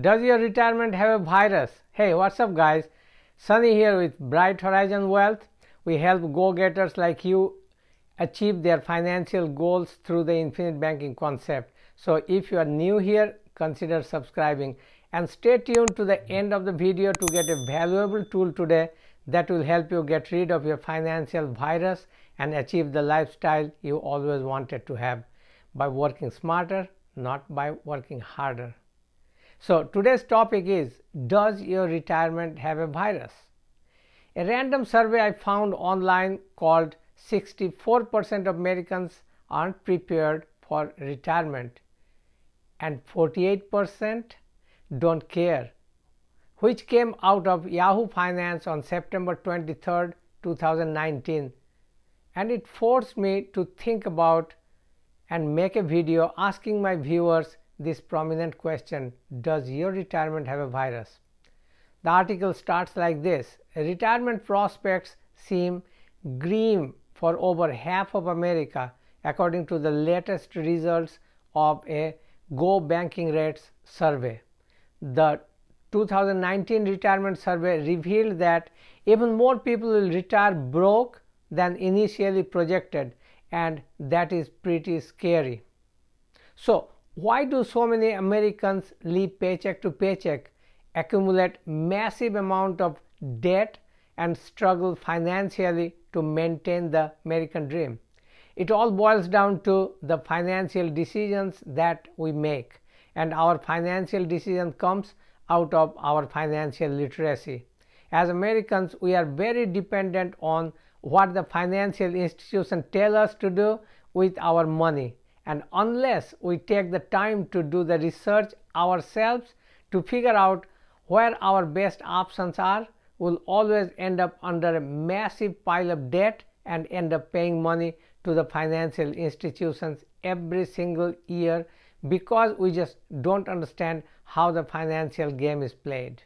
Does your retirement have a virus? Hey, what's up, guys? Sunny here with Bright Horizon Wealth. We help go getters like you achieve their financial goals through the infinite banking concept. So, if you are new here, consider subscribing and stay tuned to the end of the video to get a valuable tool today that will help you get rid of your financial virus and achieve the lifestyle you always wanted to have by working smarter, not by working harder. So, today's topic is Does your retirement have a virus? A random survey I found online called 64% of Americans aren't prepared for retirement and 48% don't care, which came out of Yahoo Finance on September 23, 2019. And it forced me to think about and make a video asking my viewers this prominent question Does your retirement have a virus? The article starts like this Retirement prospects seem grim for over half of America, according to the latest results of a Go Banking Rates survey. The 2019 retirement survey revealed that even more people will retire broke than initially projected, and that is pretty scary. So, why do so many Americans live paycheck to paycheck, accumulate massive amount of debt and struggle financially to maintain the American dream? It all boils down to the financial decisions that we make and our financial decision comes out of our financial literacy. As Americans, we are very dependent on what the financial institution tell us to do with our money and unless we take the time to do the research ourselves to figure out where our best options are, we'll always end up under a massive pile of debt and end up paying money to the financial institutions every single year because we just don't understand how the financial game is played.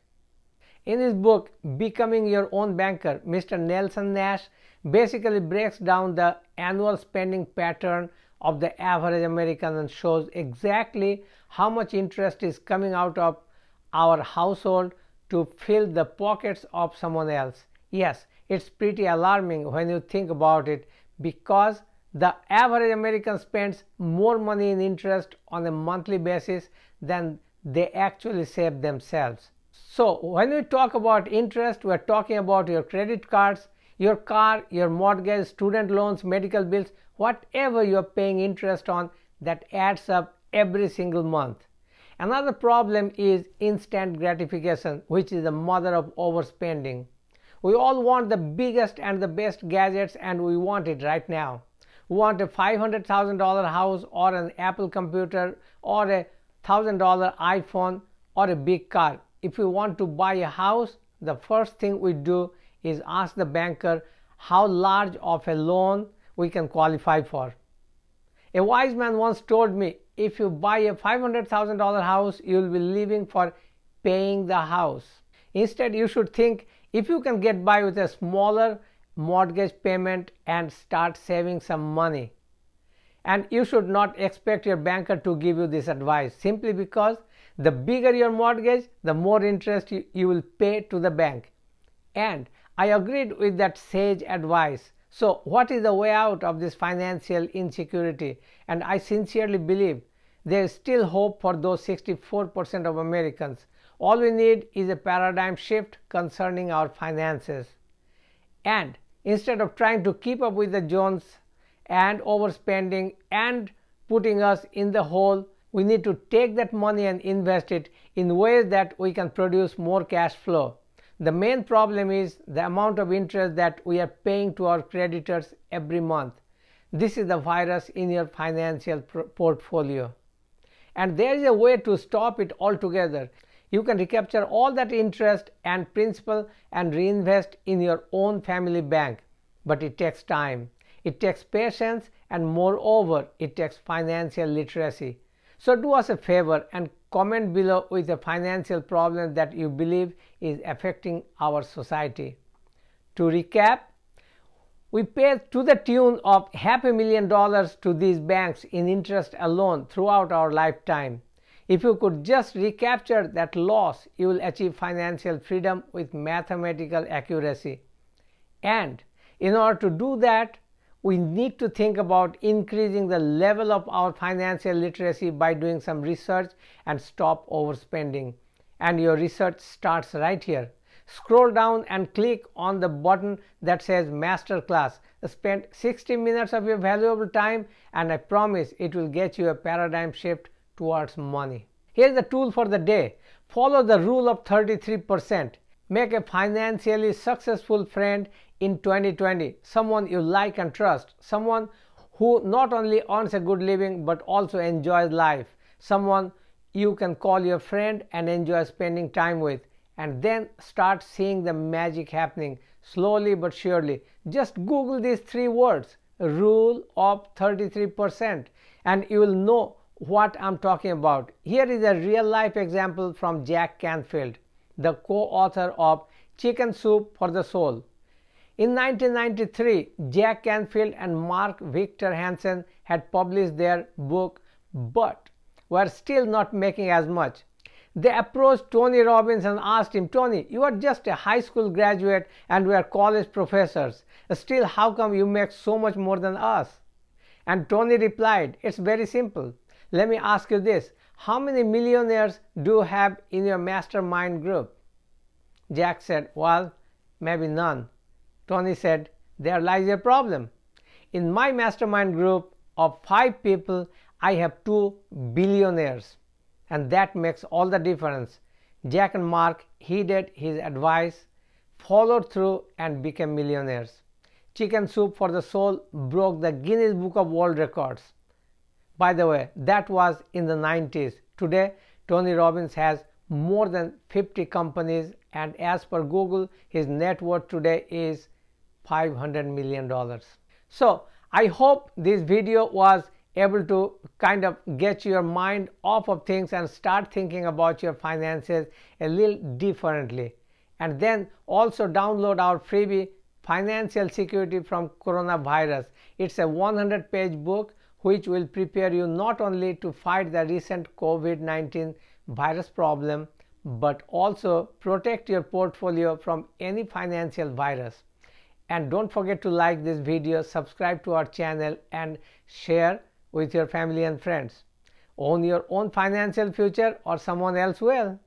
In his book, Becoming Your Own Banker, Mr. Nelson Nash basically breaks down the annual spending pattern of the average American and shows exactly how much interest is coming out of our household to fill the pockets of someone else. Yes, it's pretty alarming when you think about it because the average American spends more money in interest on a monthly basis than they actually save themselves. So, when we talk about interest, we are talking about your credit cards, your car, your mortgage, student loans, medical bills, whatever you are paying interest on that adds up every single month. Another problem is instant gratification, which is the mother of overspending. We all want the biggest and the best gadgets, and we want it right now. We want a $500,000 house, or an Apple computer, or a $1,000 iPhone, or a big car. If we want to buy a house, the first thing we do is ask the banker how large of a loan we can qualify for. A wise man once told me if you buy a $500,000 house, you will be living for paying the house. Instead, you should think if you can get by with a smaller mortgage payment and start saving some money. And you should not expect your banker to give you this advice simply because the bigger your mortgage, the more interest you, you will pay to the bank. And I agreed with that sage advice. So, what is the way out of this financial insecurity? And I sincerely believe there is still hope for those 64% of Americans. All we need is a paradigm shift concerning our finances. And instead of trying to keep up with the Jones and overspending and putting us in the hole, we need to take that money and invest it in ways that we can produce more cash flow. The main problem is the amount of interest that we are paying to our creditors every month. This is the virus in your financial portfolio. And there is a way to stop it altogether. You can recapture all that interest and principal and reinvest in your own family bank. But it takes time, it takes patience, and moreover, it takes financial literacy. So, do us a favor and comment below with a financial problem that you believe is affecting our society. To recap, we pay to the tune of half a million dollars to these banks in interest alone throughout our lifetime. If you could just recapture that loss, you will achieve financial freedom with mathematical accuracy. And in order to do that, we need to think about increasing the level of our financial literacy by doing some research and stop overspending. And your research starts right here. Scroll down and click on the button that says Masterclass. Spend 60 minutes of your valuable time, and I promise it will get you a paradigm shift towards money. Here's the tool for the day. Follow the rule of 33%. Make a financially successful friend in 2020, someone you like and trust, someone who not only earns a good living but also enjoys life, someone you can call your friend and enjoy spending time with, and then start seeing the magic happening slowly but surely. Just Google these three words rule of 33% and you will know what I'm talking about. Here is a real life example from Jack Canfield, the co author of Chicken Soup for the Soul. In 1993, Jack Canfield and Mark Victor Hansen had published their book, but were still not making as much. They approached Tony Robbins and asked him, Tony, you are just a high school graduate and we are college professors. Still, how come you make so much more than us? And Tony replied, It's very simple. Let me ask you this How many millionaires do you have in your mastermind group? Jack said, Well, maybe none. Tony said, There lies a problem. In my mastermind group of five people, I have two billionaires, and that makes all the difference. Jack and Mark heeded his advice, followed through, and became millionaires. Chicken Soup for the Soul broke the Guinness Book of World Records. By the way, that was in the 90s. Today, Tony Robbins has more than 50 companies, and as per Google, his net worth today is $500 million. So, I hope this video was able to kind of get your mind off of things and start thinking about your finances a little differently. And then also download our freebie Financial Security from Coronavirus. It's a 100 page book which will prepare you not only to fight the recent COVID 19 virus problem but also protect your portfolio from any financial virus. And don't forget to like this video, subscribe to our channel, and share with your family and friends. Own your own financial future, or someone else will.